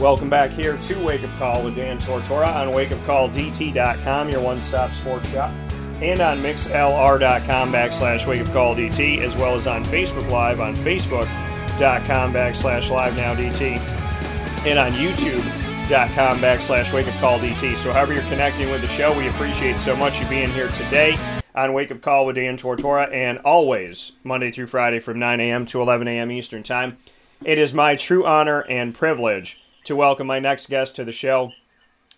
Welcome back here to Wake Up Call with Dan Tortora on wakeupcalldt.com, your one stop sports shop, and on mixlr.com backslash wakeupcalldt, as well as on Facebook Live on facebook.com backslash live now DT, and on youtube.com backslash wakeupcalldt. So, however you're connecting with the show, we appreciate so much you being here today on Wake Up Call with Dan Tortora, and always Monday through Friday from 9 a.m. to 11 a.m. Eastern Time. It is my true honor and privilege to welcome my next guest to the show,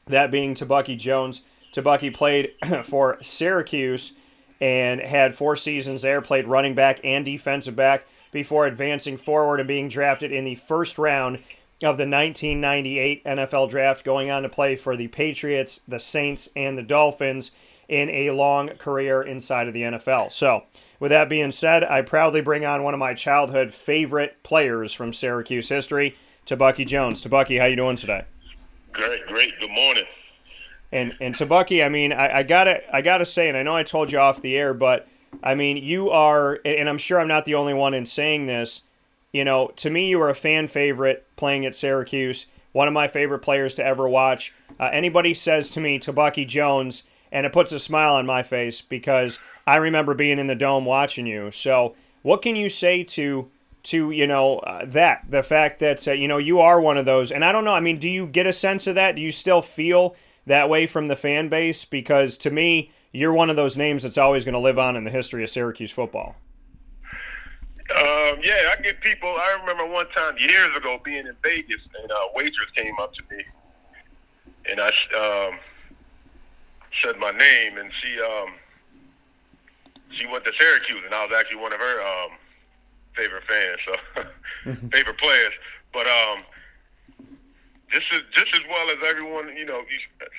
that being Tebucky Jones. Tebucky played for Syracuse and had four seasons there, played running back and defensive back before advancing forward and being drafted in the first round of the 1998 NFL draft, going on to play for the Patriots, the Saints, and the Dolphins in a long career inside of the NFL. So, with that being said, I proudly bring on one of my childhood favorite players from Syracuse history, Tebucky Jones. Tebucky, how you doing today? Great, great. Good morning. And and Tebucky, I mean, I, I gotta I gotta say, and I know I told you off the air, but I mean, you are, and I'm sure I'm not the only one in saying this. You know, to me, you are a fan favorite playing at Syracuse. One of my favorite players to ever watch. Uh, anybody says to me, Tebucky Jones, and it puts a smile on my face because I remember being in the dome watching you. So, what can you say to to you know uh, that the fact that uh, you know you are one of those and i don't know i mean do you get a sense of that? Do you still feel that way from the fan base? Because to me you're one of those names that's always going to live on in the history of syracuse football. Um, yeah i get people i remember one time years ago being in vegas and a waitress came up to me. And i um, said my name and she um, she went to syracuse and i was actually one of her um, favorite fans, so favorite players. But um, just as just as well as everyone, you know,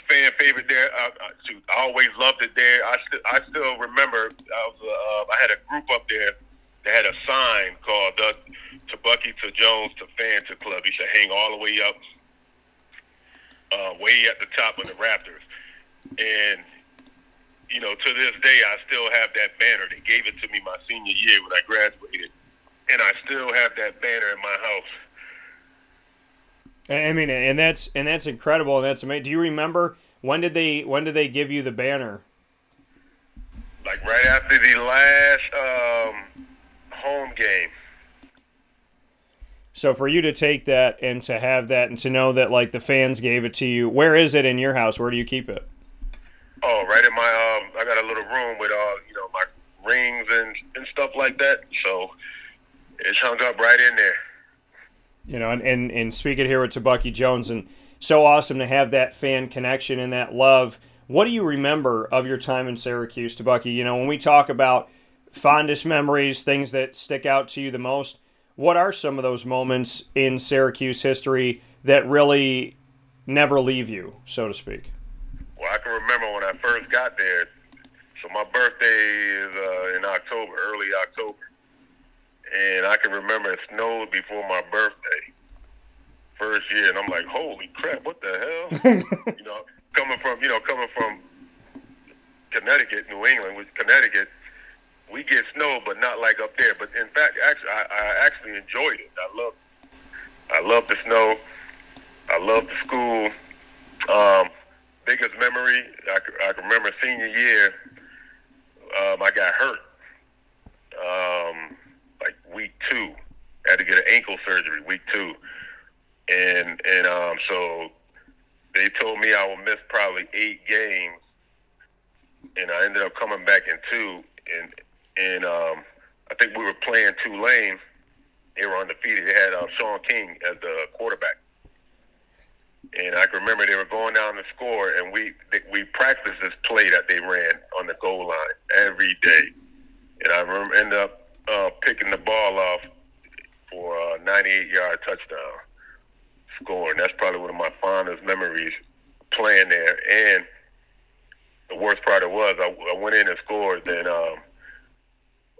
fan favorite there. I, I, shoot, I always loved it there. I still I still remember I was uh, I had a group up there that had a sign called uh, "Tebucky to Jones to Fan to Club." He said, "Hang all the way up, uh, way at the top of the Raptors," and you know, to this day, I still have that banner. They gave it to me my senior year when I graduated and I still have that banner in my house. I mean, and that's and that's incredible, and that's amazing. Do you remember when did they when did they give you the banner? Like right after the last um, home game. So for you to take that and to have that and to know that like the fans gave it to you, where is it in your house? Where do you keep it? Oh, right in my um, I got a little room with uh, you know, my rings and and stuff like that. So it's hung up right in there. You know, and, and, and speaking here with Tebucky Jones, and so awesome to have that fan connection and that love. What do you remember of your time in Syracuse, Tebucky? You know, when we talk about fondest memories, things that stick out to you the most, what are some of those moments in Syracuse history that really never leave you, so to speak? Well, I can remember when I first got there. So my birthday is uh, in October, early October and I can remember it snowed before my birthday, first year, and I'm like, holy crap, what the hell? you know, coming from you know coming from Connecticut, New England, with Connecticut, we get snow, but not like up there. But in fact, actually, I, I actually enjoyed it. I love, I love the snow. I love the school. Um, biggest memory, I, I can remember senior year, um, I got hurt. Um, week two. I had to get an ankle surgery week two, and and um, so they told me I would miss probably eight games, and I ended up coming back in two, and and um, I think we were playing Tulane. They were undefeated. They had uh, Shaun King as the quarterback, and I can remember they were going down the score, and we they, we practiced this play that they ran on the goal line every day, and I remember ended up uh, picking the ball off for a 98 yard touchdown score. And that's probably one of my fondest memories playing there. And the worst part it was, I, I went in and scored. Then um,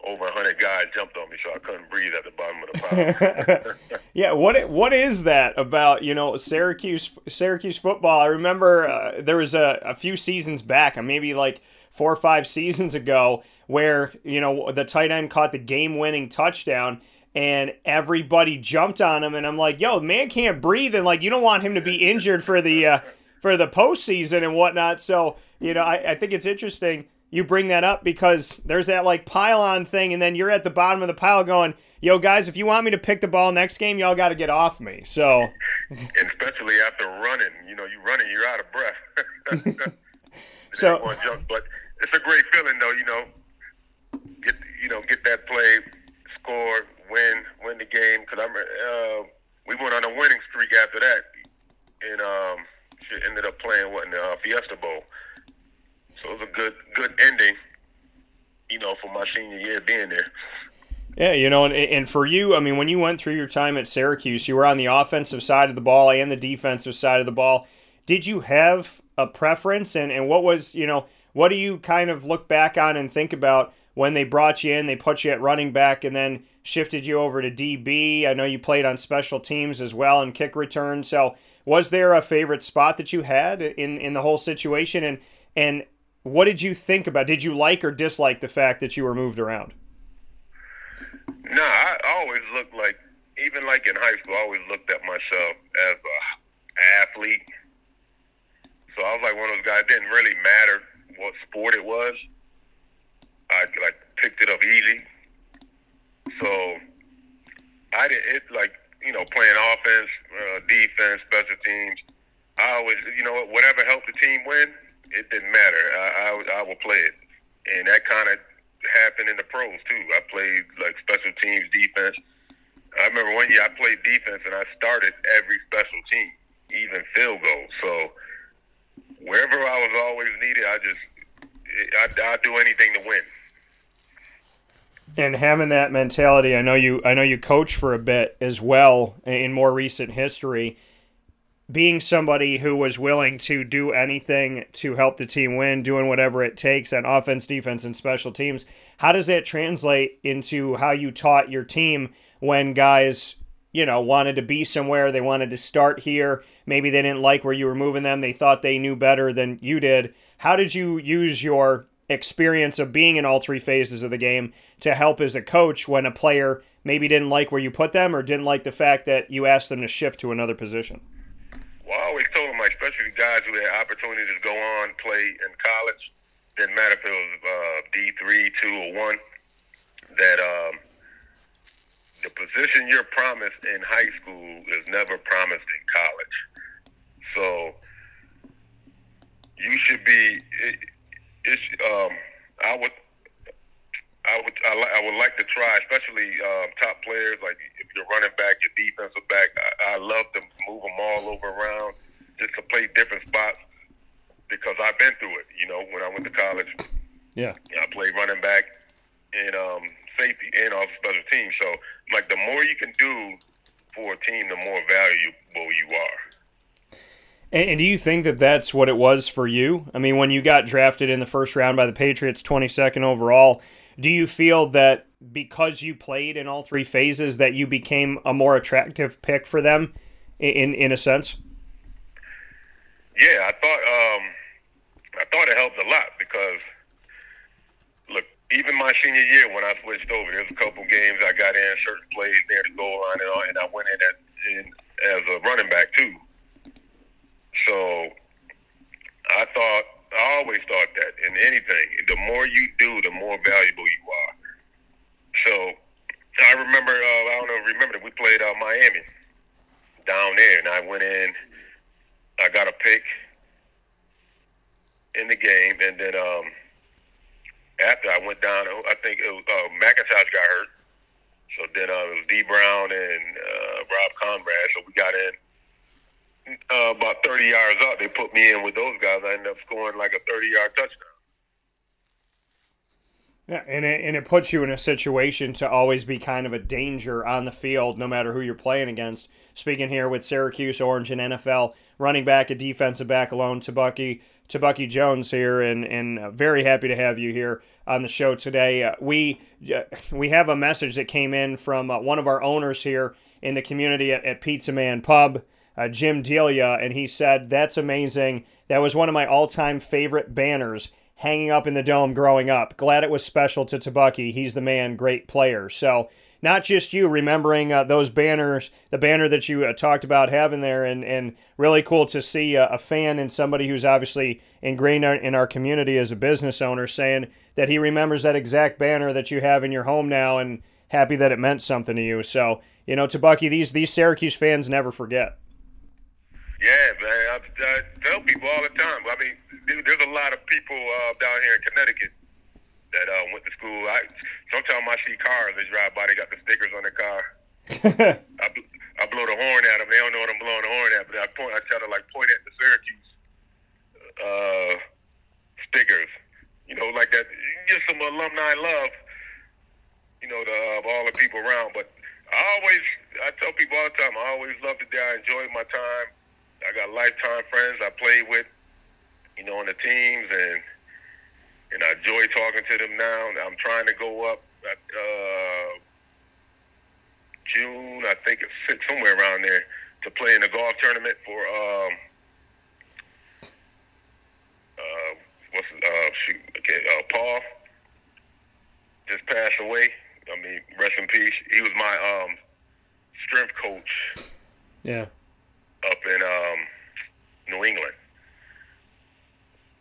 over hundred guys jumped on me, so I couldn't breathe at the bottom of the pile. yeah, what what is that about? You know, Syracuse Syracuse football. I remember uh, there was a, a few seasons back, maybe like four or five seasons ago, where you know the tight end caught the game winning touchdown. And everybody jumped on him, and I'm like, "Yo, man can't breathe, and like you don't want him to be injured for the uh, for the postseason and whatnot." So you know, I, I think it's interesting you bring that up because there's that like pylon thing, and then you're at the bottom of the pile going, "Yo, guys, if you want me to pick the ball next game, y'all got to get off me." So, and especially after running, you know, you running, you're out of breath. so, but it's a great feeling, though. You know, get you know get that play, score, win, win the game. Because I'm uh, we went on a winning streak after that, and um, ended up playing what in the uh, Fiesta Bowl. So it was a good good ending, you know, for my senior year being there. Yeah, you know, and, and for you, I mean, when you went through your time at Syracuse, you were on the offensive side of the ball and the defensive side of the ball. Did you have a preference, and, and what was, you know, what do you kind of look back on and think about when they brought you in, they put you at running back, and then shifted you over to DB? I know you played on special teams as well and kick return. So, was there a favorite spot that you had in, in the whole situation? And and what did you think about? Did you like or dislike the fact that you were moved around? No, I always looked like, even like in high school, I always looked at myself as a athlete. So I was like one of those guys. It didn't really matter what sport it was. I like picked it up easy. So I did it like you know playing offense, uh, defense, special teams. I always you know whatever helped the team win it didn't matter. I, I, I will play it, and that kind of happened in the pros too. I played like special teams, defense. I remember one year I played defense and I started every special team, even field goals. So wherever I was always needed, I just I, I'd do anything to win. And having that mentality, I know you I know you coach for a bit as well in more recent history being somebody who was willing to do anything to help the team win, doing whatever it takes on offense, defense, and special teams, how does that translate into how you taught your team when guys, you know, wanted to be somewhere, they wanted to start here, maybe they didn't like where you were moving them, they thought they knew better than you did. How did you use your experience of being in all three phases of the game to help as a coach when a player maybe didn't like where you put them or didn't like the fact that you asked them to shift to another position? Especially guys who had opportunities to go on play in college, didn't matter if it was uh, D three, two, or one, that um, the position you're promised in high school is never promised in college. So you should be. It, it's. Um, I would. I would I, li- I would like to try, especially um, top players like if you're running back, your defensive back. I, I love to move them all over around just to play different spots because I've been through it. You know, when I went to college, yeah, I played running back and um, safety and also special teams. So, like, the more you can do for a team, the more valuable you are. And, and do you think that that's what it was for you? I mean, when you got drafted in the first round by the Patriots, 22nd overall do you feel that because you played in all three phases that you became a more attractive pick for them in in a sense? Yeah, I thought um, I thought it helped a lot because look, even my senior year when I switched over, there's a couple games I got in certain plays near the goal line and, all, and I went in, at, in as a running back too. So I thought I always thought that in anything, the more you do, the more valuable you are. So I remember, uh, I don't know, remember we played uh, Miami down there, and I went in. I got a pick in the game, and then um, after I went down, I think it was, uh, McIntosh got hurt. So then uh, it was Dee Brown and uh, Rob Konrad. So we got in uh, about 30 yards out. They put me in with those guys. I ended up scoring like a 30 yard touchdown. Yeah, and it, and it puts you in a situation to always be kind of a danger on the field, no matter who you're playing against. Speaking here with Syracuse Orange and NFL running back, a defensive back alone, Tebucky, Tebucky Jones here, and and uh, very happy to have you here on the show today. Uh, we uh, we have a message that came in from uh, one of our owners here in the community at, at Pizza Man Pub, uh, Jim Delia, and he said that's amazing. That was one of my all-time favorite banners hanging up in the dome growing up. Glad it was special to Tebucky. He's the man, great player. So not just you remembering uh, those banners, the banner that you uh, talked about having there, and, and really cool to see uh, a fan and somebody who's obviously ingrained in our community as a business owner saying that he remembers that exact banner that you have in your home now and happy that it meant something to you. So, you know, Tebucky, these, these Syracuse fans never forget. Yeah, man. I, I tell people all the time. I mean, there's a lot of people uh, down here in Connecticut that uh, went to school. I sometimes I see cars they drive by. They got the stickers on their car. I, I blow the horn at them. They don't know what I'm blowing the horn at, but I point. I try to like point at the Syracuse uh, stickers. You know, like that. You get some alumni love. You know, the, of all the people around. But I always, I tell people all the time. I always loved it there. I enjoyed my time I got lifetime friends I played with, you know, on the teams, and and I enjoy talking to them now. I'm trying to go up uh, June, I think it's six, somewhere around there, to play in the golf tournament for um, uh, what's uh, shoot, okay, uh, Paul just passed away. I mean, rest in peace. He was my um, strength coach. Yeah up in um, New England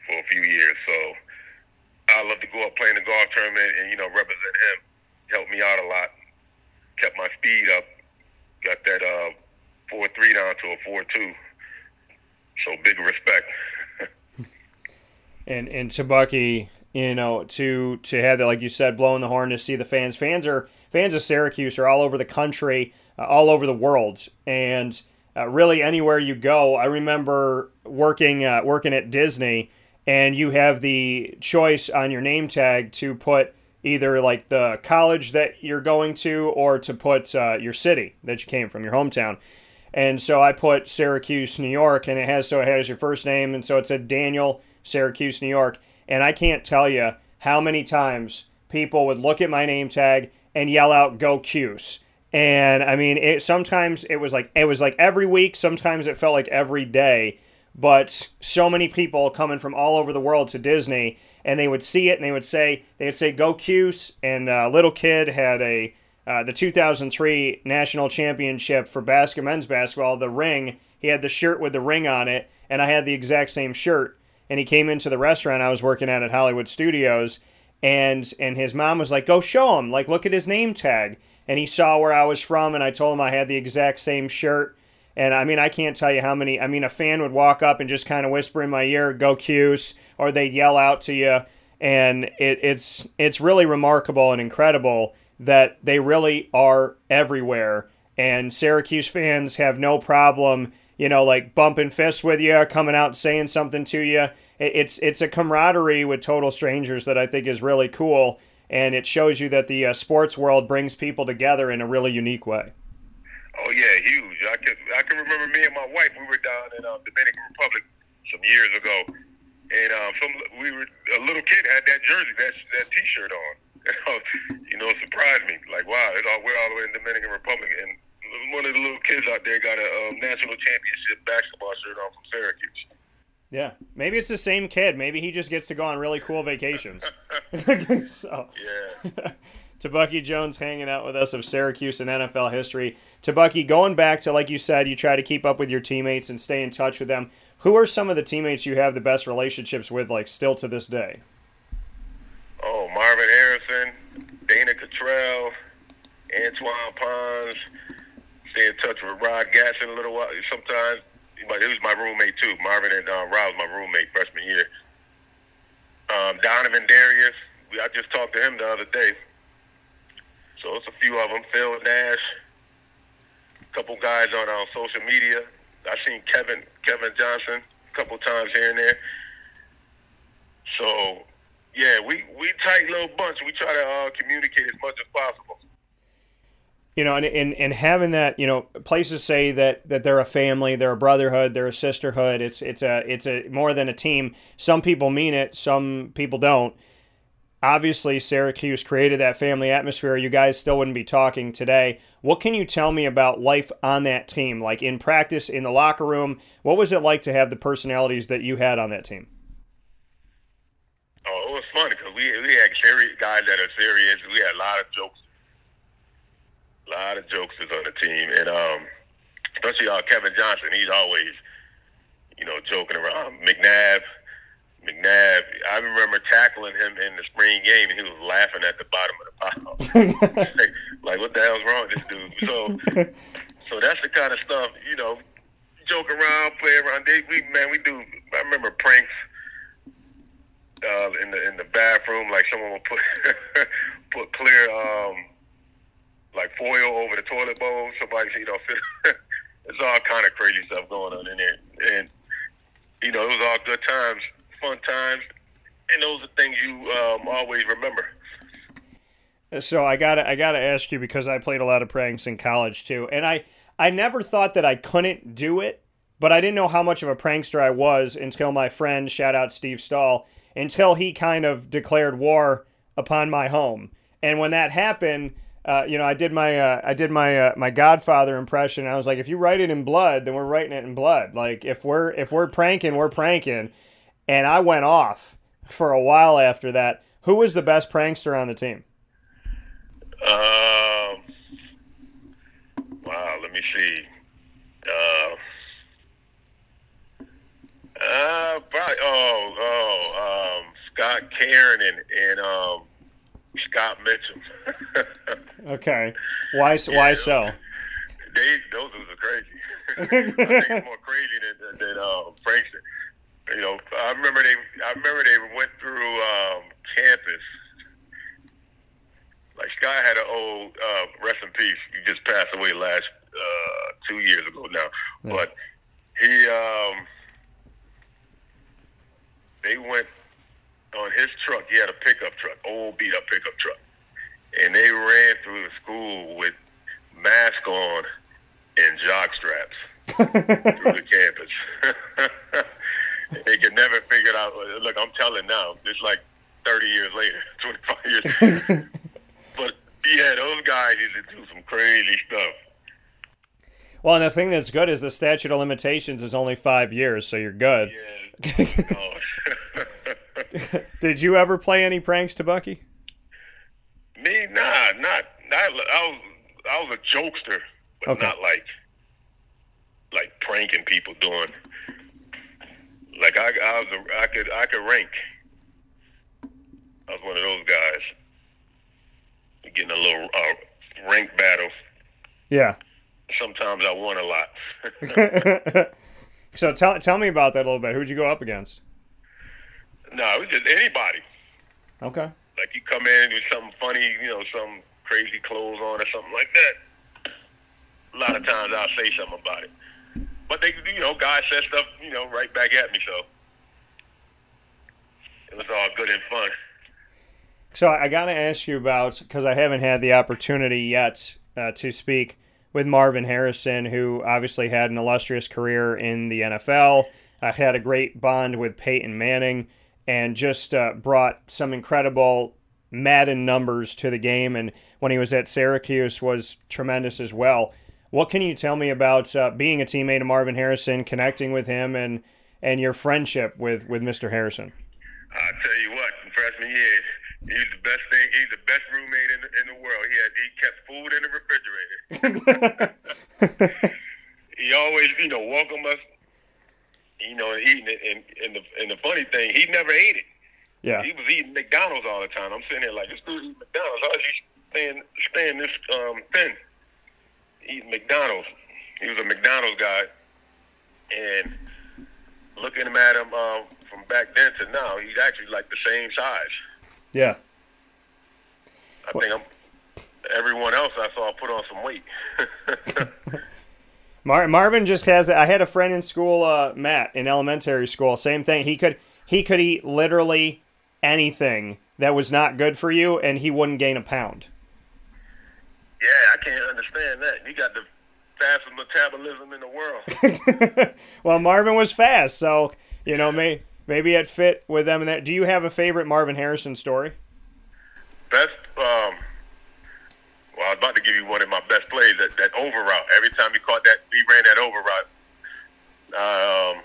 for a few years. So I love to go up playing the golf tournament and you know represent him. Helped me out a lot. Kept my speed up. Got that uh, four three down to a four two. So big respect. and and Tebucky, you know, to to have that, like you said, blowing the horn to see the fans. Fans are fans of Syracuse are all over the country, uh, all over the world, and uh, really anywhere you go. I remember working uh, working at Disney, and you have the choice on your name tag to put either like the college that you're going to or to put uh, your city that you came from, your hometown. And so I put Syracuse, New York, and it has so it has your first name, and so it said Daniel Syracuse, New York. And I can't tell you how many times people would look at my name tag and yell out "Go Cuse." And I mean, it sometimes it was like it was like every week. Sometimes it felt like every day. But so many people coming from all over the world to Disney, and they would see it and they would say they would say "Go Cuse." And a little kid had a uh, the 2003 national championship for basket men's basketball. The ring he had the shirt with the ring on it, and I had the exact same shirt. And he came into the restaurant I was working at at Hollywood Studios, and and his mom was like, "Go show him! Like, look at his name tag." and he saw where I was from, and I told him I had the exact same shirt. And I mean, I can't tell you how many. I mean, a fan would walk up and just kind of whisper in my ear, "Go Cuse," or they'd yell out to you, and it, it's it's really remarkable and incredible that they really are everywhere. And Syracuse fans have no problem, you know, like bumping fists with you, coming out saying something to you. It's it's a camaraderie with total strangers that I think is really cool and it shows you that the uh, sports world brings people together in a really unique way. Oh yeah, huge. I can I can remember me and my wife. We were down in uh, Dominican Republic some years ago, and um, some we were a little kid had that jersey, that that T-shirt on. you know, it surprised me. Like, wow, it's all, we're all the way in Dominican Republic, and one of the little kids out there got a um, national championship basketball shirt on from Syracuse. Yeah, maybe it's the same kid. Maybe he just gets to go on really cool vacations. so, yeah. Tebucky Jones hanging out with us of Syracuse and NFL history. Tebucky, going back to like you said, you try to keep up with your teammates and stay in touch with them. Who are some of the teammates you have the best relationships with, like still to this day? Oh, Marvin Harrison, Dana Cottrell, Antoine Pons. Stay in touch with Rod Gasson a little while. Sometimes but he was my roommate too. Marvin and uh, was my roommate freshman year. Um, Donovan Darius, I just talked to him the other day. So it's a few of them. Phil Nash, a couple guys on uh, social media. I've seen Kevin Kevin Johnson a couple times here and there. So yeah, we we tight little bunch. We try to uh, communicate as much as possible. You know, and, and and having that, you know, places say that that they're a family, they're a brotherhood, they're a sisterhood. It's it's a it's a more than a team. Some people mean it, some people don't. Obviously, Syracuse created that family atmosphere. You guys still wouldn't be talking today. What can you tell me about life on that team? Like in practice, in the locker room, what was it like to have the personalities that you had on that team? Oh, it was funny because we we had serious guys that are serious. We had a lot of jokes, a lot of jokesters on the team, and um, especially uh, Kevin Johnson. He's always, you know, joking around. McNabb, McNabb. I remember tackling him in the spring game, and he was laughing at the bottom of the pile. like, like, what the hell's wrong with this dude? So, so that's the kind of stuff, you know, joke around, play around. They, we man, we do. I remember pranks uh, in the in the bathroom, like someone would put put clear um, like foil over the toilet bowl. Somebody, you know, fit, it's all kind of crazy stuff going on in there, and you know, it was all good times, fun times, and those are things you um, always remember. So I gotta I gotta ask you because I played a lot of pranks in college too, and I I never thought that I couldn't do it, but I didn't know how much of a prankster I was until my friend, shout out Steve Stahl, until he kind of declared war upon my home. And when that happened, uh, you know, I did my uh, I did my uh, my Godfather impression. I was like, if you write it in blood, then we're writing it in blood. Like if we're if we're pranking, we're pranking. And I went off for a while after that. Who was the best prankster on the team? Um. Wow. Let me see. Uh, uh, probably. Oh, oh. Um, Scott Karen and and um, Scott Mitchum. okay. Why? Yeah, why so? They those are crazy. I think it's more crazy than than uh, Frankston. You know, I remember they. I remember they went through um, campus. Like Scott had an old uh, rest in peace. He just passed away last uh, two years ago now, Yeah. but he. Um, they went on his truck. He had a pickup truck, old beat up pickup truck, and they ran through the school with mask on and jock straps through the campus. they could never figure it out. Look, I'm telling now, it's like 30 years later, 25 years. but yeah, those guys used to do some crazy stuff. Well, and the thing that's good is the statute of limitations is only five years, so you're good. Yeah. oh. Did you ever play any pranks Tebucky? Me, nah, not, not. I was, I was a jokester, but Okay. not like, like pranking people doing. Like I, I was, a, I could, I could rank. I was one of those guys. Getting a little uh, rank battle. Yeah. Sometimes I won a lot. so tell tell me about that a little bit. Who'd you go up against? no, it was just anybody. Okay. Like you come in with something funny, you know, some crazy clothes on or something like that. A lot of times I'll say something about it. But they, you know, guys said stuff, you know, right back at me. So it was all good and fun. So I got to ask you about because I haven't had the opportunity yet uh, to speak with Marvin Harrison, who obviously had an illustrious career in the NFL, uh, had a great bond with Peyton Manning, and just uh, brought some incredible Madden numbers to the game. And when he was at Syracuse, was tremendous as well. What can you tell me about uh, being a teammate of Marvin Harrison, connecting with him, and and your friendship with with Mr. Harrison? I tell you what, freshman year, he's the best thing. He's the best roommate in the, in the world. He had he kept food in the refrigerator. he always, you know, welcome us. You know, and eating it. And, and the and the funny thing, he never ate it. yeah. He was eating McDonald's all the time. I'm sitting there like, this dude eating McDonald's. How is he staying staying this um, thin? Eating McDonald's. He was a McDonald's guy, and looking at him um, from back then to now, he's actually like the same size. Yeah. I think I'm. Everyone else I saw put on some weight. Mar- Marvin just has. I had a friend in school, uh, Matt, in elementary school. Same thing. He could he could eat literally anything that was not good for you, and he wouldn't gain a pound. Yeah, I can't understand that. You got the fastest metabolism in the world. well, Marvin was fast, so you know, may, maybe it fit with them. And that. Do you have a favorite Marvin Harrison story? Best. Um, well, I was about to give you one of my best plays. That that over route. Every time he caught that, he ran that over route. Um,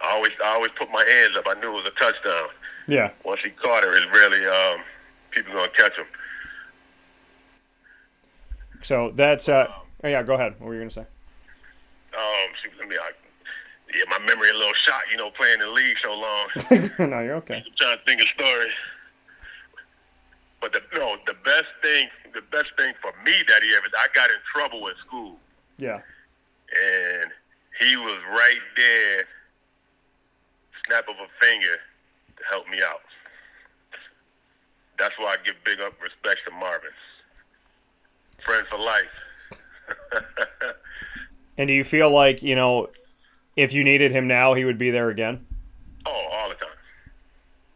I always I always put my hands up. I knew it was a touchdown. Yeah. Once he caught it, it's really um, people gonna catch him. So that's uh. Oh yeah, go ahead. What were you gonna say? Um, shoot, let me. I, yeah, my memory a little shot. You know, playing in the league so long. no, you're okay. I'm trying to think of stories. But the no, the best thing, the best thing for me that he ever, I got in trouble at school, Yeah. and he was right there, snap of a finger, to help me out. That's why I give big up respect to Marvin. Friend for life. And do you feel like you know, if you needed him now, he would be there again? Oh, all the time.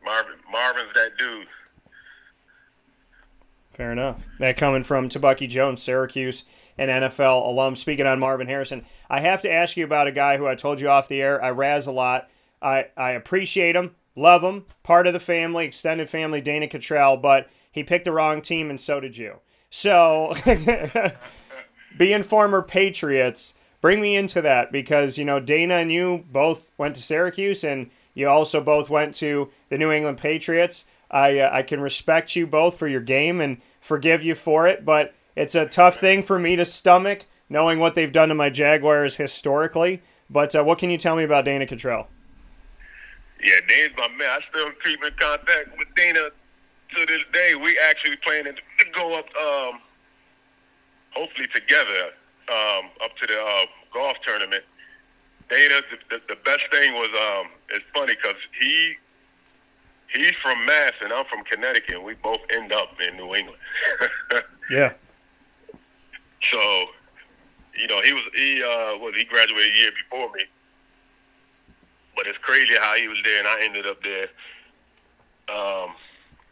Marvin, Marvin's that dude. Fair enough. That coming from Tebucky Jones, Syracuse, and NFL alum. Speaking on Marvin Harrison, I have to ask you about a guy who I told you off the air. I razz a lot. I, I appreciate him, love him, part of the family, extended family, Dana Cottrell, but he picked the wrong team, and so did you. So, being former Patriots, bring me into that because, you know, Dana and you both went to Syracuse, and you also both went to the New England Patriots. I uh, I can respect you both for your game and forgive you for it, but it's a tough thing for me to stomach knowing what they've done to my Jaguars historically. But uh, what can you tell me about Dana Cottrell? Yeah, Dana's my man. I still keep in contact with Dana to this day. We actually planning to go up, um, hopefully together, um, up to the uh, golf tournament. Dana, the, the, the best thing was, um, it's funny because he he's from Mass and I'm from Connecticut. And we both end up in New England. Yeah. So, you know, he was he uh well he graduated a year before me. But it's crazy how he was there and I ended up there um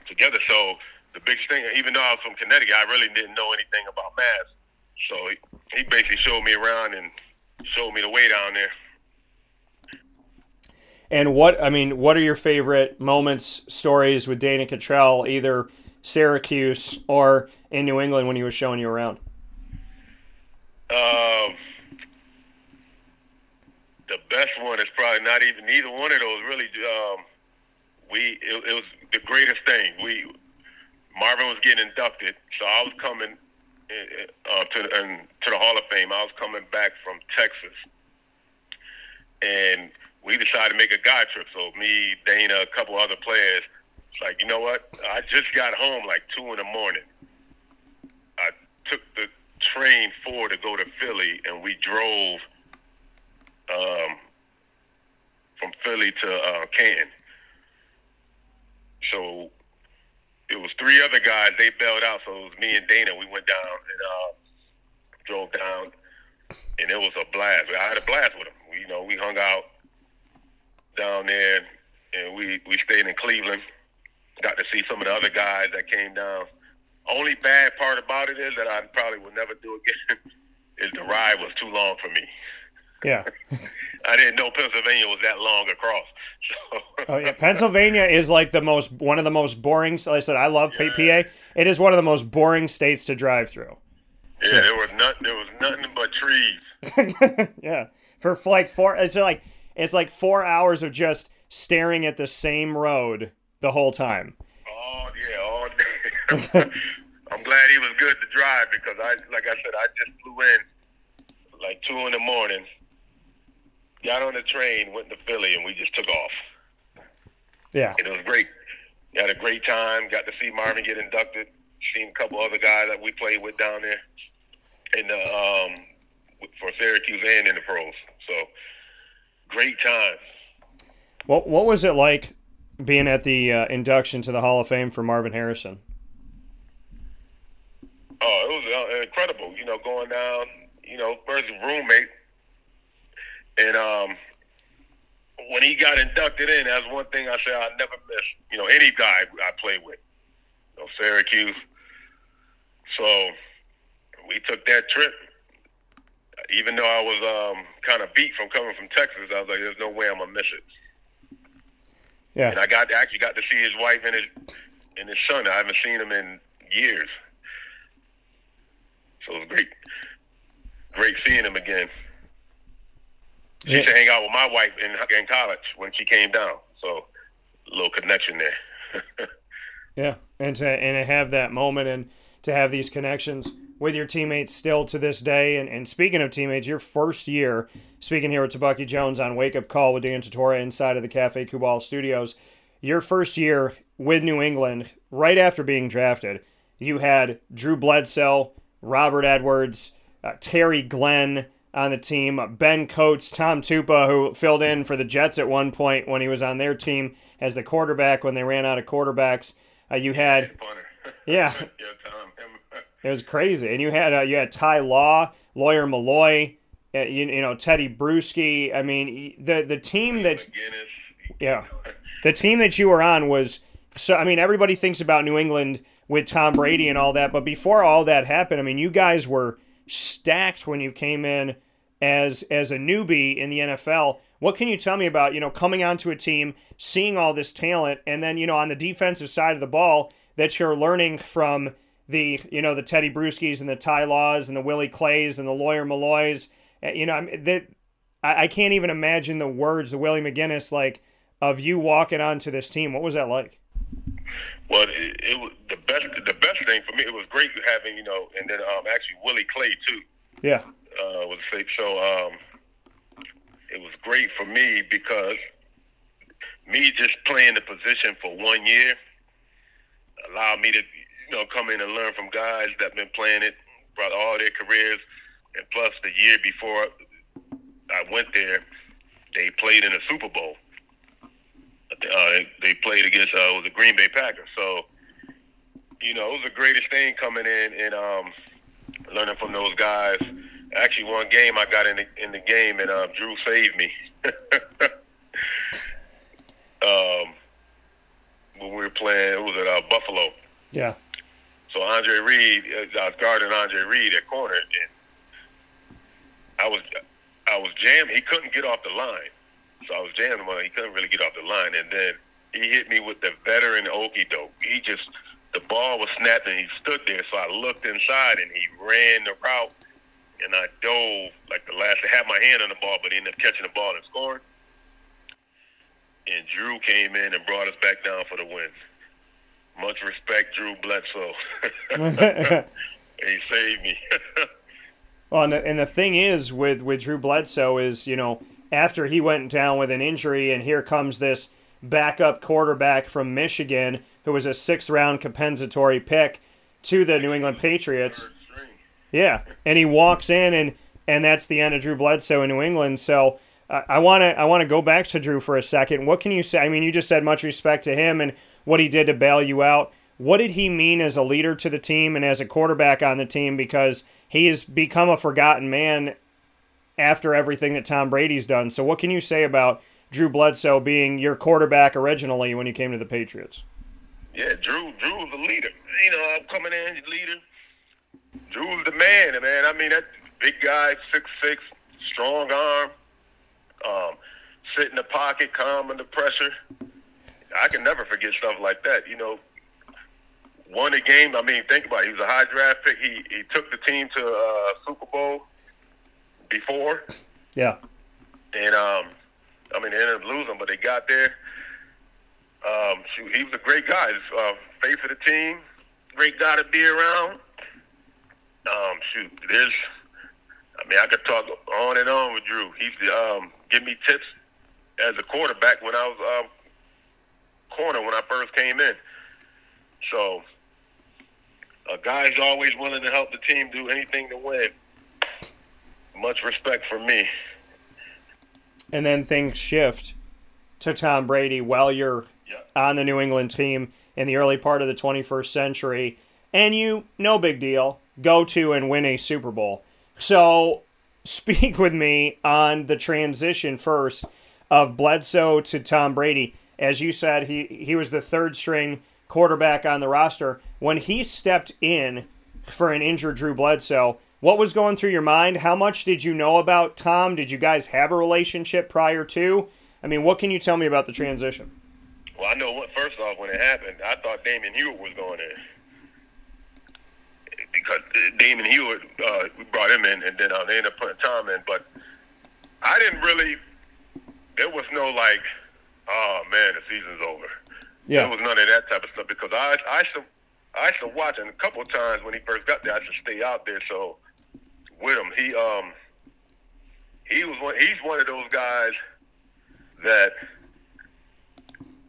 together. So the biggest thing even though I was from Connecticut, I really didn't know anything about Mass. So he, he basically showed me around and showed me the way down there. And what I mean, what are your favorite moments, stories with Dana Cottrell, either Syracuse or in New England when he was showing you around? Um, the best one is probably not even either one of those. Really, um, we it, it was the greatest thing. We Marvin was getting inducted, so I was coming uh, to and to the Hall of Fame. I was coming back from Texas, and we decided to make a guy trip. So me, Dana, a couple other players. It's like you know what? I just got home like two in the morning. I took the train four to go to Philly, and we drove um, from Philly to uh, Canton. So it was three other guys. They bailed out, so it was me and Dana. We went down and uh, drove down, and it was a blast. I had a blast with them. We, you know, we hung out down there, and we we stayed in Cleveland. Got to see some of the other guys that came down. Only bad part about it is that I probably will never do again. is the ride was too long for me. Yeah. I didn't know Pennsylvania was that long across. So. Oh yeah, Pennsylvania is like the most one of the most boring. Like I said, I love PA. It is one of the most boring states to drive through. Yeah, there was not there was nothing but trees. yeah, for like four. It's like it's like four hours of just staring at the same road the whole time. Oh yeah, all day. I'm glad he was good to drive because I, like I said, I just flew in like two in the morning, got on the train, went to Philly, and we just took off. Yeah, And it was great. Had a great time. Got to see Marvin get inducted. Seen a couple other guys that we played with down there in the um for Syracuse and in the pros. So great time. What what was it like being at the uh, induction to the Hall of Fame for Marvin Harrison? Oh, it was uh, incredible. You know, going down. You know, first roommate, and um, when he got inducted in, that's one thing I said I'll never miss. You know, any guy I played with, you know, Syracuse. So we took that trip. Even though I was um, kind of beat from coming from Texas, I was like, "There's no way I'm gonna miss it." Yeah. And I got actually got to see his wife and his and his son. I haven't seen him in years, so it was great, great seeing him again. She used to hang out with my wife in in college when she came down, so a little connection there. yeah, and to and to have that moment and to have these connections with your teammates still to this day. And, and speaking of teammates, your first year speaking here with Tebucky Jones on Wake Up Call with Dan Tortora inside of the Cafe Kubal studios. Your first year with New England, right after being drafted, you had Drew Bledsoe, Robert Edwards, uh, Terry Glenn on the team, Ben Coates, Tom Tupa, who filled in for the Jets at one point when he was on their team as the quarterback when they ran out of quarterbacks. Uh, you had, yeah, it was crazy, and you had uh, you had Ty Law, Lawyer Milloy, uh, you, you know Tedy Bruschi. I mean, the the team that, yeah, the team that you were on was so. I mean, everybody thinks about New England with Tom Brady and all that, but before all that happened, I mean, you guys were stacked when you came in as as a newbie in the NFL. What can you tell me about you know coming onto a team, seeing all this talent, and then you know on the defensive side of the ball that you're learning from the you know the Tedy Bruschis and the Ty Laws and the Willie Clays and the Lawyer Milloys. Uh, you know that I, I can't even imagine the words the Willie McGinest like of you walking onto this team. What was that like? Well, it, it was the best. The best thing for me, it was great having you know, and then um, actually Willie Clay too. Yeah, uh, was sick. So um, it was great for me because me just playing the position for one year allowed me to you know come in and learn from guys that been playing it throughout all their careers, and plus the year before I went there, they played in a Super Bowl. Uh, they played against uh, was the Green Bay Packers. So, you know, it was the greatest thing coming in and um, learning from those guys. Actually, one game I got in the in the game and uh, Drew saved me. um, when we were playing, it was at uh, Buffalo. Yeah. So Andre Reed, uh, I was guarding Andre Reed at corner, and I was I was jamming. He couldn't get off the line. So I was jamming him. He couldn't really get off the line. And then he hit me with the veteran okey doke. He just, the ball was snapped, and He stood there. So I looked inside and he ran the route. And I dove like the last, I had my hand on the ball, but he ended up catching the ball and scoring. And Drew came in and brought us back down for the win. Much respect, Drew Bledsoe. he saved me. well, and the, and the thing is with, with Drew Bledsoe is, you know, after he went down with an injury, and here comes this backup quarterback from Michigan who was a sixth round compensatory pick to the New England Patriots. Yeah, and he walks in, and and that's the end of Drew Bledsoe in New England. So uh, I want to I want to go back to Drew for a second. What can you say? I mean, you just said much respect to him and what he did to bail you out. What did he mean as a leader to the team and as a quarterback on the team? Because he has become a forgotten man after everything that Tom Brady's done. So, what can you say about Drew Bledsoe being your quarterback originally when you came to the Patriots? Yeah, Drew. Drew was the leader. You know, I'm coming in, leader. Drew's the man, man. I mean, that big guy, six six, strong arm, um, sit in the pocket, calm under pressure. I can never forget stuff like that. You know, won a game. I mean, think about it. He was a high draft pick. He he took the team to uh, Super Bowl before. Yeah. And um, I mean, they ended up losing, but they got there. Um, shoot, he was a great guy. uh, face of the team, great guy to be around. Um, shoot, there's, I mean, I could talk on and on with Drew. He's the um, give me tips as a quarterback when I was uh, corner when I first came in. So, a guy's always willing to help the team do anything to win much respect for me. And then things shift to Tom Brady while you're on the New England team in the early part of the 21st century, and you, no big deal, go to and win a Super Bowl. So, speak with me on the transition first of Bledsoe to Tom Brady. As you said, he he was the third string quarterback on the roster when he stepped in for an injured Drew Bledsoe. What was going through your mind? How much did you know about Tom? Did you guys have a relationship prior to? I mean, what can you tell me about the transition? Well, I know what. First off, when it happened, I thought Damon Huard was going in because Damon Huard, uh, we brought him in, and then uh, they ended up putting Tom in. But I didn't really. There was no like, oh man, the season's over. Yeah. There was none of that type of stuff because I I used to I used to watch him a couple of times when he first got there. I used to stay out there, so with him, he um he was one. He's one of those guys that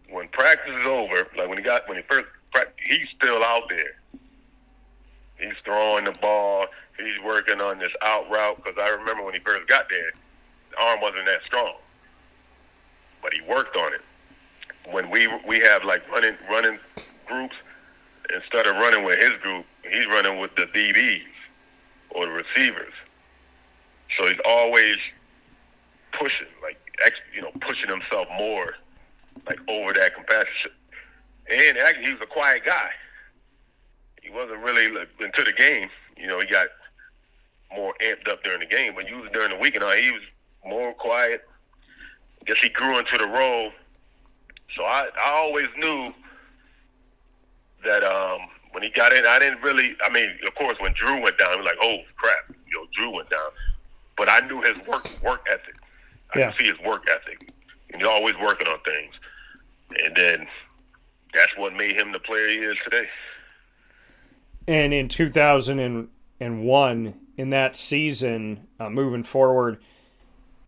when practice is over, like when he got when he first he's still out there He's throwing the ball. He's working on this out route because I remember when he first got there, the arm wasn't that strong, but he worked on it. When we we have like running running groups, instead of running with his group, he's running with the DBs or the receivers. So he's always pushing, like you know, pushing himself more, like over that capacity. And actually, he was a quiet guy he wasn't really into the game. You know, he got more amped up during the game, but usually during the week and all, he was more quiet. I guess he grew into the role. So I, I always knew that um, when he got in, I didn't really. I mean, of course, when Drew went down, I was like, "Oh crap!" You know, Drew went down. But I knew his work work ethic. I yeah. could see his work ethic, and he's always working on things. And then that's what made him the player he is today. And in 2001, in that season, uh, moving forward,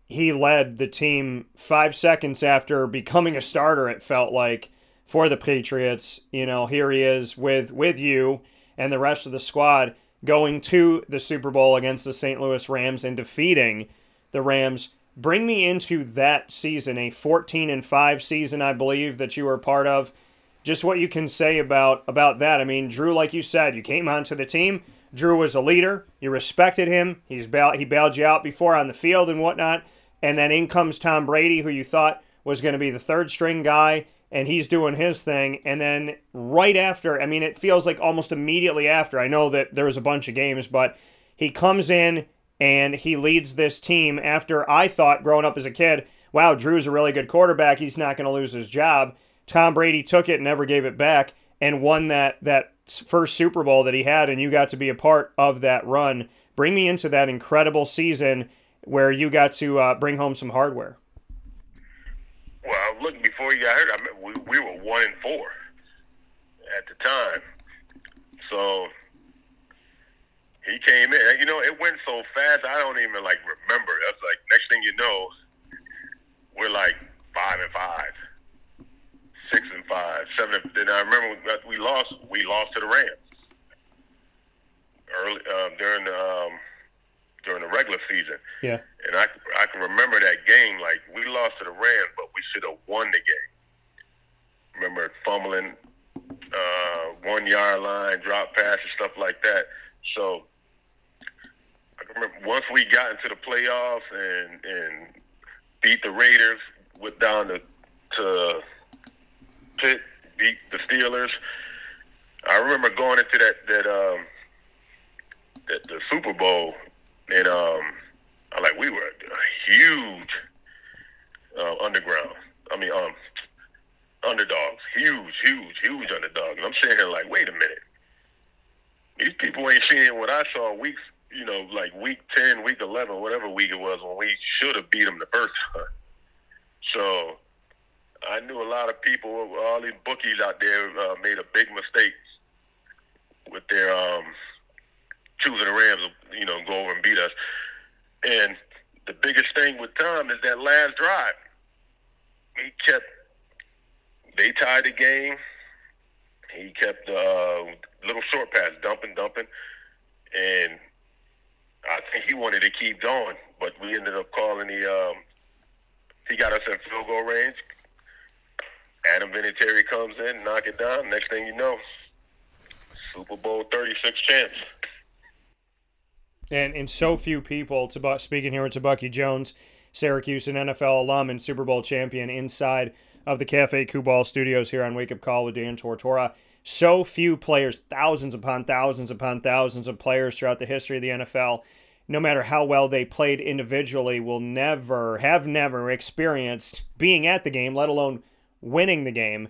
he led the team five seconds after becoming a starter. It felt like for the Patriots. You know, here he is with with you and the rest of the squad going to the Super Bowl against the St. Louis Rams and defeating the Rams. Bring me into that season, a 14 and 5 season, I believe, that you were part of just what you can say about about that. I mean, Drew, like you said, you came onto the team. Drew was a leader. You respected him. He's bailed, he bailed you out before on the field and whatnot. And then in comes Tom Brady, who you thought was going to be the third string guy, and he's doing his thing. And then right after, I mean, it feels like almost immediately after. I know that there was a bunch of games, but he comes in and he leads this team after I thought growing up as a kid, wow, Drew's a really good quarterback. He's not going to lose his job. Tom Brady took it and never gave it back and won that that first Super Bowl that he had, and you got to be a part of that run. Bring me into that incredible season where you got to uh, bring home some hardware. Well, look, before you got hurt, I mean, we, we were one and four at the time. So he came in. You know, it went so fast. I don't even like remember. That's like next thing you know, we're like five and five six and five, seven. Then I remember we lost. We lost to the Rams early uh, during the um, during the regular season. Yeah. And I I can remember that game. Like we lost to the Rams, but we should have won the game. Remember fumbling uh, one yard line, drop passes, stuff like that. So I remember once we got into the playoffs and and beat the Raiders, went down to to Pitt beat the Steelers. I remember going into that that um that the Super Bowl and um I like we were a huge uh, underground. I mean um underdogs, huge, huge, huge underdogs. And I'm sitting here like, wait a minute, these people ain't seeing what I saw weeks, you know, like week ten, week eleven, whatever week it was when we should have beat them the first time. So I knew a lot of people, all these bookies out there, uh, made a big mistake with their um, choosing the Rams, you know, go over and beat us. And the biggest thing with Tom is that last drive. He kept, they tied the game. He kept uh, little short pass, dumping, dumping. And I think he wanted to keep going, but we ended up calling the, um, he got us in field goal range, Adam Vinatieri comes in, knock it down. Next thing you know, Super Bowl 36 chance. And and so few people, to speaking here with Bucky Jones, Syracuse, an NFL alum and Super Bowl champion, inside of the Cafe Kubal studios here on Wake Up Call with Dan Tortora. So few players, thousands upon thousands upon thousands of players throughout the history of the NFL, no matter how well they played individually, will never, have never experienced being at the game, let alone winning the game.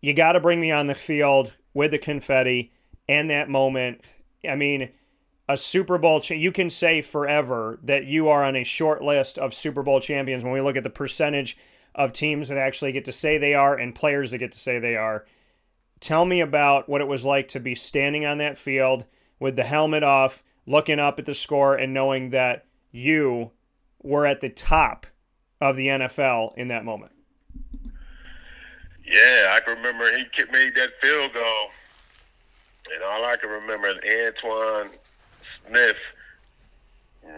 You got to bring me on the field with the confetti and that moment. I mean, a Super Bowl, cha- you can say forever that you are on a short list of Super Bowl champions when we look at the percentage of teams that actually get to say they are and players that get to say they are. Tell me about what it was like to be standing on that field with the helmet off, looking up at the score, and knowing that you were at the top of the NFL in that moment. Yeah, I can remember he made that field goal, and all I can remember is Antowain Smith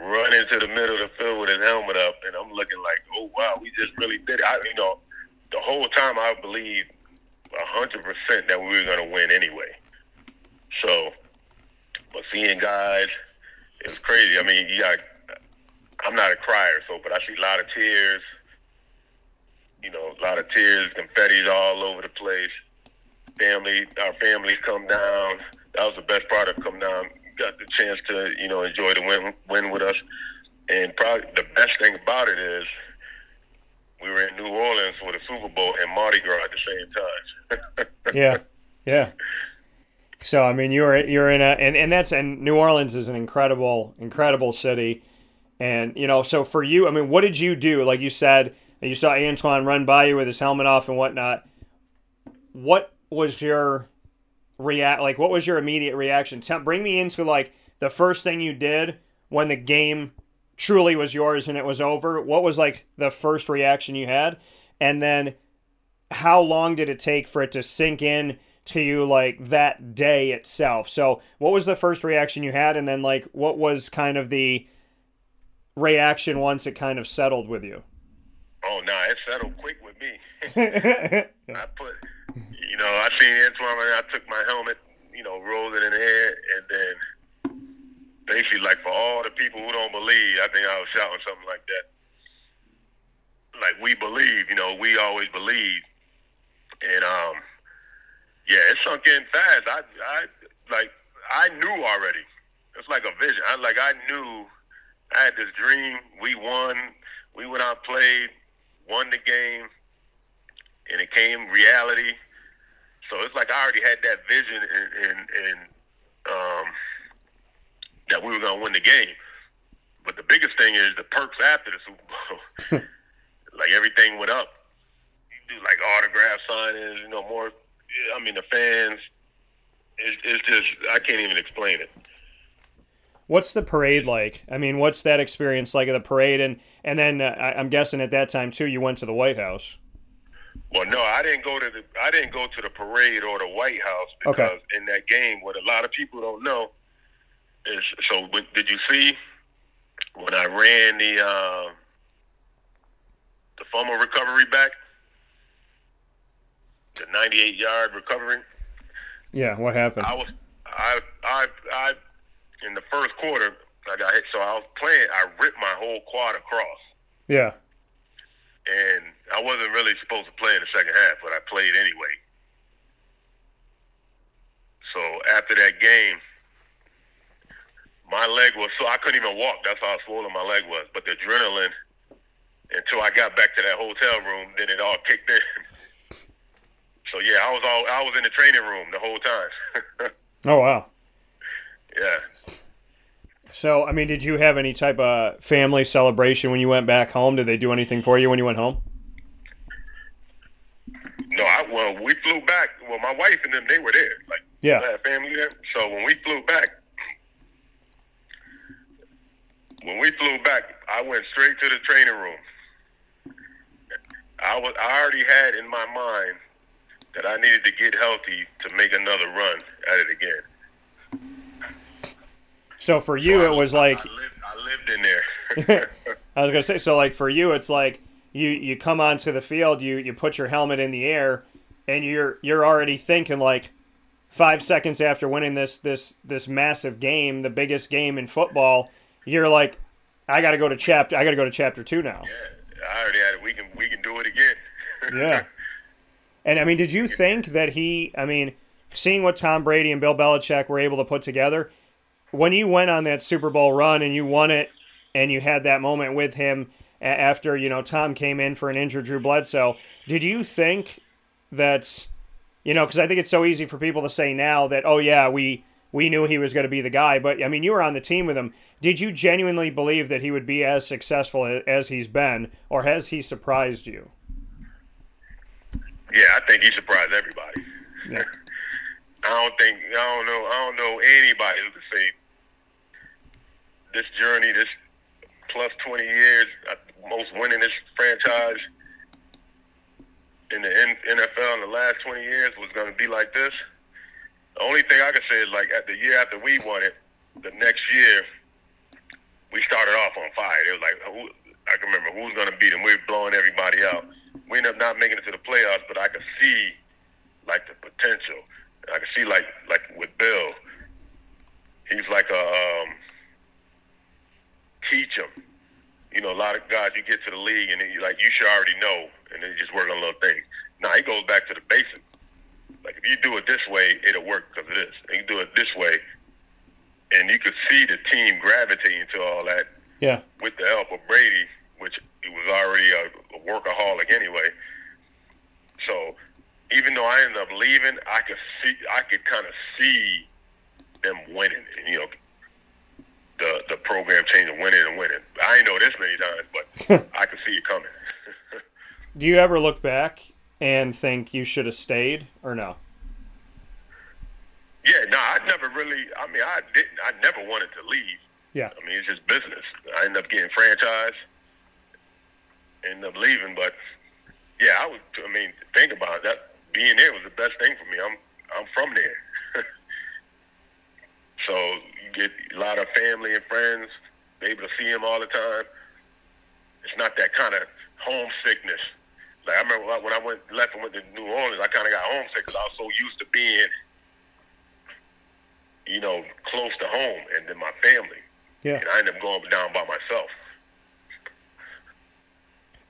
running to the middle of the field with his helmet up, and I'm looking like, oh wow, we just really did it. I, you know, the whole time I believed hundred percent that we were going to win anyway. So, but seeing guys, it was crazy. I mean, you got. I'm not a crier, so but I see a lot of tears. You know, a lot of tears, confetti's all over the place. Family, our families come down. That was the best part of come down. Got the chance to, you know, enjoy the win, win with us. And probably the best thing about it is we were in New Orleans for the Super Bowl and Mardi Gras at the same time. yeah, yeah. So I mean, you're you're in a and, and that's and New Orleans is an incredible incredible city, and you know so for you, I mean, what did you do? Like you said, you saw Antowain run by you with his helmet off and whatnot. What was your react? Like, what was your immediate reaction? Tell, bring me into like the first thing you did when the game truly was yours and it was over, what was like the first reaction you had? And then how long did it take for it to sink in to you like that day itself? So, what was the first reaction you had and then like what was kind of the reaction once it kind of settled with you? Oh, no, nah, it settled quick with me. I put you know, I seen Antowain and I took my helmet, you know, rolled it in the air and then basically like for all the people who don't believe, I think I was shouting something like that. Like we believe, you know, we always believe, and um, yeah, it sunk in fast. I, I like I knew already. It's like a vision. I like I knew I had this dream. We won. We went out, played, won the game, and it came reality. So it's like I already had that vision and and, and um that we were going to win the game. But the biggest thing is the perks after the Super Bowl. like everything went up. You do like autograph signings, you know, more. I mean, the fans. It, it's just I can't even explain it. What's the parade like? I mean, what's that experience like of the parade? And and then uh, I, I'm guessing at that time too, you went to the White House. Well, no, I didn't go to the I didn't go to the parade or the White House because okay. in that game, what a lot of people don't know is so. Did you see when I ran the uh, the fumble recovery back, the 98 yard recovery? Yeah, what happened? I was I I I in the first quarter I got hit, so I was playing. I ripped my whole quad across. Yeah. And I wasn't really supposed to play in the second half, but I played anyway. So after that game, my leg was so I couldn't even walk. That's how swollen my leg was. But the adrenaline, until I got back to that hotel room, then it all kicked in. So yeah, I was all I was in the training room the whole time. oh wow. Yeah. So I mean, did you have any type of family celebration when you went back home? Did they do anything for you when you went home? No, I well we flew back. Well, my wife and them they were there. Like yeah, I had family there. So when we flew back, when we flew back, I went straight to the training room. I was I already had in my mind that I needed to get healthy to make another run at it again. So for you, so it was like I lived, I lived in there. I was gonna say, so like for you, it's like you you come onto the field, you you put your helmet in the air, and you're you're already thinking like five seconds after winning this this this massive game, the biggest game in football you're like, I got to go to chapter. I got to go to chapter two now. Yeah, I already had it. We can we can do it again. yeah. And I mean, did you think that he? I mean, seeing what Tom Brady and Bill Belichick were able to put together, when you went on that Super Bowl run and you won it, and you had that moment with him after you know Tom came in for an injured Drew Bledsoe, did you think that, you know, because I think it's so easy for people to say now that oh yeah we we knew he was going to be the guy, but I mean you were on the team with him. Did you genuinely believe that he would be as successful as he's been, or has he surprised you? Yeah, I think he surprised everybody. Yeah. I don't think I don't know I don't know anybody who could say this journey, this plus twenty years, uh, most winningest franchise in the NFL in the last twenty years was going to be like this. The only thing I can say is like at the year after we won it, the next year we started off on fire. It was like who, I can remember who's going to beat them. We were blowing everybody out. We ended up not making it to the playoffs, but I could see like the potential. I could see like like with Bill, he's like a um, teach him. You know, a lot of guys you get to the league and you like you should already know, and then you just work on little things. Now he goes back to the basics. Like if you do it this way, it'll work because of this. And you do it this way, and you could see the team gravitating to all that. Yeah. With the help of Brady, which he was already a, a workaholic anyway. So even though I ended up leaving, I could see, I could kind of see them winning. And, you know, the the program changing, winning and winning. I ain't know this many times, but I can see it coming. Do you ever look back and think you should have stayed, or no? Yeah, no, I never really. I mean, I didn't. I never wanted to leave. Yeah. I mean, it's just business. I ended up getting franchised, ended up leaving, but yeah, I would. I mean, think about it. that. Being there was the best thing for me. I'm I'm from there, so you get a lot of family and friends. Able to see them all the time. It's not that kind of homesickness. Like I remember when I went left and went to New Orleans, I kind of got homesick because I was so used to being, you know, close to home and then my family. Yeah. And I ended up going down by myself.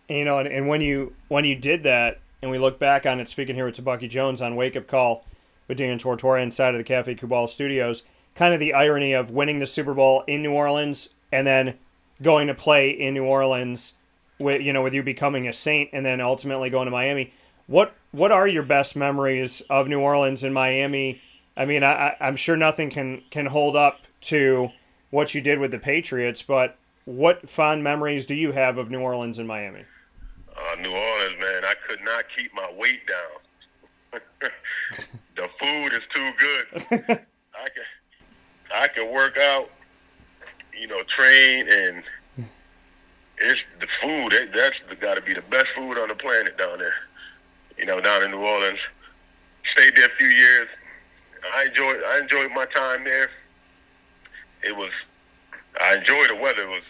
And, you know, and, and when you when you did that, and we look back on it, speaking here with Tebucky Jones on Wake Up Call with Dan Tortora inside of the Cafe Kubal studios, kind of the irony of winning the Super Bowl in New Orleans and then going to play in New Orleans with you know with you becoming a Saint and then ultimately going to Miami. What what are your best memories of New Orleans and Miami? I mean, I, I'm sure nothing can can hold up to what you did with the Patriots, but what fond memories do you have of New Orleans and Miami? Uh, New Orleans, man, I could not keep my weight down. the food is too good. I can I can work out, you know, train, and it's the food. It, that's got to be the best food on the planet down there. You know, down in New Orleans. Stayed there a few years. I enjoyed I enjoyed my time there. It was I enjoyed the weather. It was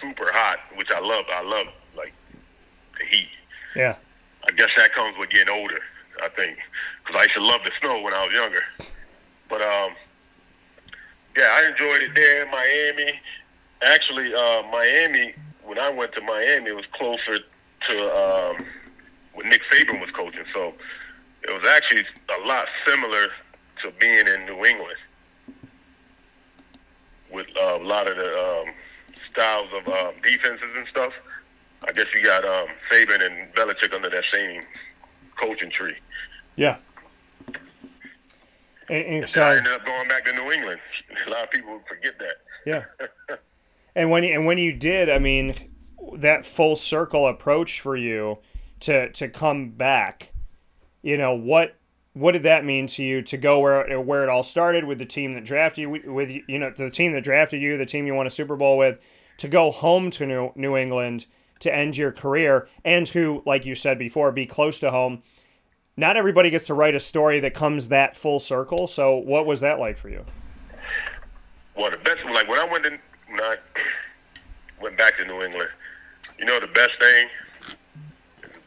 super hot, which I love. I love like the heat. Yeah. I guess that comes with getting older. I think because I used to love the snow when I was younger. But um, yeah, I enjoyed it there in Miami. Actually, uh, Miami, when I went to Miami, it was closer to um, when Nick Saban was coaching. So it was actually a lot similar to being in New England with uh, a lot of the um, styles of um, defenses and stuff. I guess you got um, Saban and Belichick under that same coaching tree. Yeah. And, and so I ended up going back to New England. A lot of people forget that. Yeah. and when and when you did, I mean, that full circle approach for you to to come back, you know what what did that mean to you to go where where it all started with the team that drafted you with you know the team that drafted you, the team you won a Super Bowl with, to go home to New New England to end your career and to like you said before be close to home not everybody gets to write a story that comes that full circle. So, what was that like for you? Well, the best, like when I went in, when I went back to New England, you know, the best thing,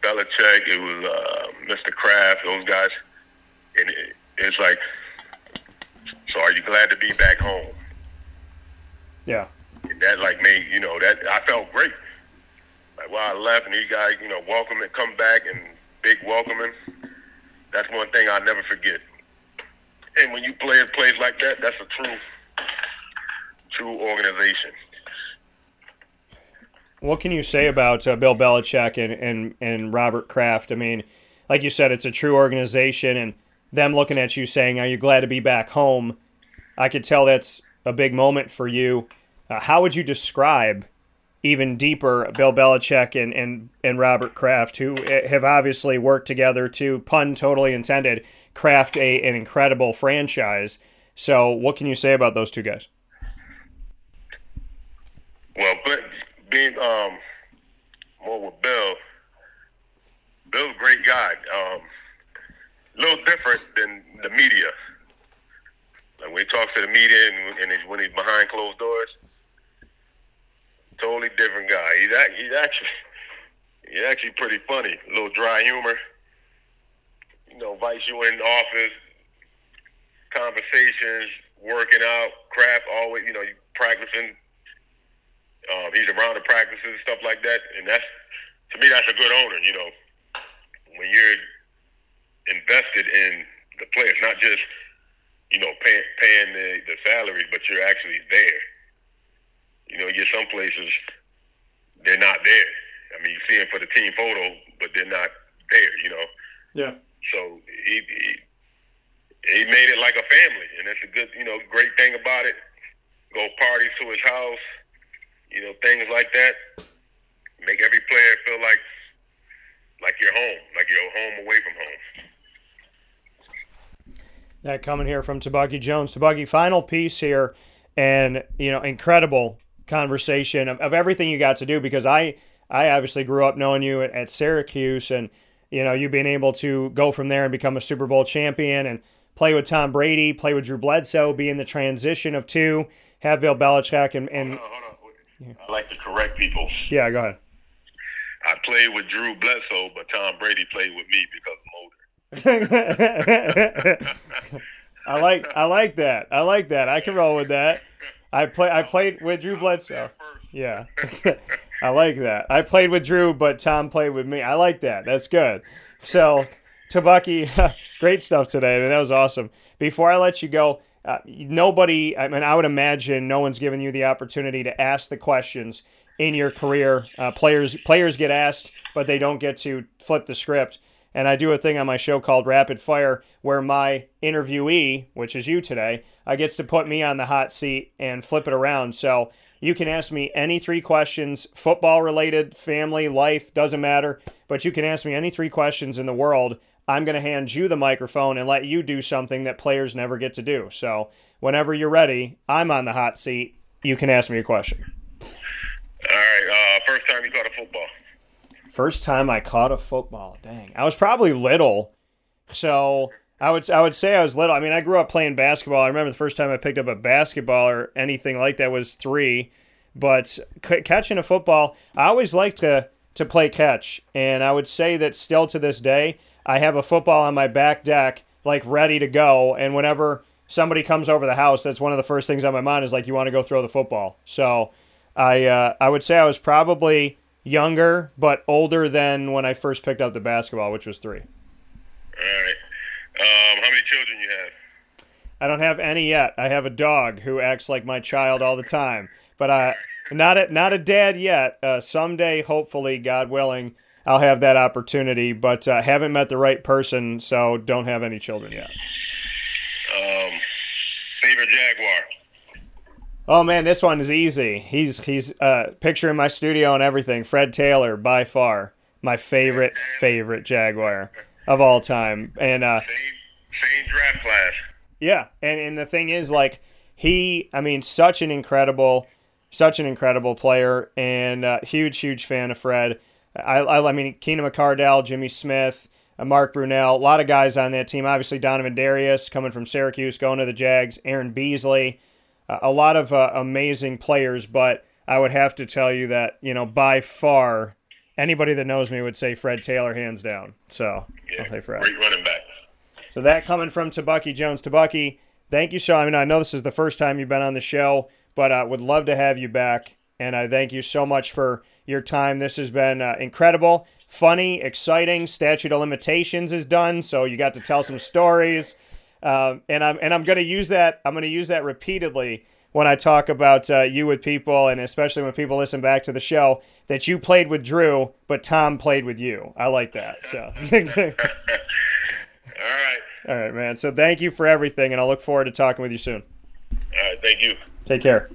Belichick, it was uh, Mr. Kraft, those guys, and it, it's like, so are you glad to be back home? Yeah. You that like made you know that I felt great. Like while I left, and you guys, you know, welcome and come back and big welcoming. That's one thing I'll never forget. And when you play a place like that, that's a true, true organization. What can you say about uh, Bill Belichick and, and, and Robert Kraft? I mean, like you said, it's a true organization, and them looking at you saying, Are you glad to be back home? I could tell that's a big moment for you. Uh, how would you describe even deeper Bill Belichick and, and, and Robert Kraft, who eh, have obviously worked together to, pun totally intended, craft a, an incredible franchise? So, what can you say about those two guys? Well, but being um, more with Bill, Bill's a great guy. Um, a little different than the media. Like when he talks to the media and, and when he's behind closed doors, totally different guy. He's, act, he's actually he's actually pretty funny. A little dry humor. You know, invites you in office, conversations, working out, crap, always, you know, practicing. Um, he's around the practices and stuff like that, and that's to me that's a good owner. You know, when you're invested in the players, not just you know pay, paying the, the salary, but you're actually there. You know, you get some places they're not there. I mean, you see them for the team photo, but they're not there. You know. Yeah. So he, he he made it like a family, and that's a good, you know, great thing about it. Go parties to his house, you know, things like that. Make every player feel like like you're home, like you're home away from home. That coming here from Tebucky Jones. Tebucky, final piece here, and you know, incredible conversation of, of everything you got to do because I I obviously grew up knowing you at, at Syracuse and you know you being able to go from there and become a Super Bowl champion and play with Tom Brady, play with Drew Bledsoe, be in the transition of two, have Bill Belichick and, and Hold on, hold on. I like to correct people. yeah, go ahead. I played with Drew Bledsoe, but Tom Brady played with me because I'm older. I like I like that. I like that. I can roll with that. I play I played with Drew Bledsoe. Yeah. I like that. I played with Drew, but Tom played with me. I like that. That's good. So, Tebucky, great stuff today. I mean, that was awesome. Before I let you go, uh, nobody, I mean, I would imagine no one's given you the opportunity to ask the questions in your career. Uh, players players get asked, but they don't get to flip the script. And I do a thing on my show called Rapid Fire where my interviewee, which is you today, uh, gets to put me on the hot seat and flip it around. So you can ask me any three questions, football related, family, life, doesn't matter. But you can ask me any three questions in the world. I'm going to hand you the microphone and let you do something that players never get to do. So whenever you're ready, I'm on the hot seat. You can ask me a question. All right. Uh, first time you caught a football. First time I caught a football. Dang. I was probably little. So I would I would say I was little. I mean, I grew up playing basketball. I remember the first time I picked up a basketball or anything like that was 3. But c- catching a football, I always liked to to play catch. And I would say that still to this day, I have a football on my back deck like ready to go and whenever somebody comes over the house, that's one of the first things on my mind is like you want to go throw the football. So, I uh, I would say I was probably younger, but older than when I first picked up the basketball, which was three. All right. Um, how many children you have? I don't have any yet. I have a dog who acts like my child all the time, but I not a not a dad yet. Uh, someday, hopefully, God willing, I'll have that opportunity. But uh, haven't met the right person, so don't have any children yet. Um, favorite Jaguar? Oh man, this one is easy. He's he's uh, picture in my studio and everything. Fred Taylor, by far my favorite favorite Jaguar of all time, and uh, Same, same draft class. yeah, and and the thing is, like he, I mean, such an incredible, such an incredible player, and uh, huge huge fan of Fred. I I, I mean, Keenan McCardell, Jimmy Smith. Uh, Mark Brunell, a lot of guys on that team. Obviously, Donovan Darius coming from Syracuse, going to the Jags. Aaron Beasley, a lot of uh, amazing players. But I would have to tell you that you know by far, anybody that knows me would say Fred Taylor hands down. So Yeah, I'll say Fred. great running back. So that coming from Tebucky Jones. Tebucky, thank you, Sean. I mean, I know this is the first time you've been on the show, but I uh, would love to have you back. And I thank you so much for your time. This has been uh, incredible, funny, exciting. Statute of limitations is done, so you got to tell some stories. Um, and I'm and I'm going to use that. I'm going to use that repeatedly when I talk about uh, you with people, and especially when people listen back to the show. That you played with Drew, but Tom played with you. I like that. So. All right. All right, man. So thank you for everything, and I look forward to talking with you soon. All right. Thank you. Take care.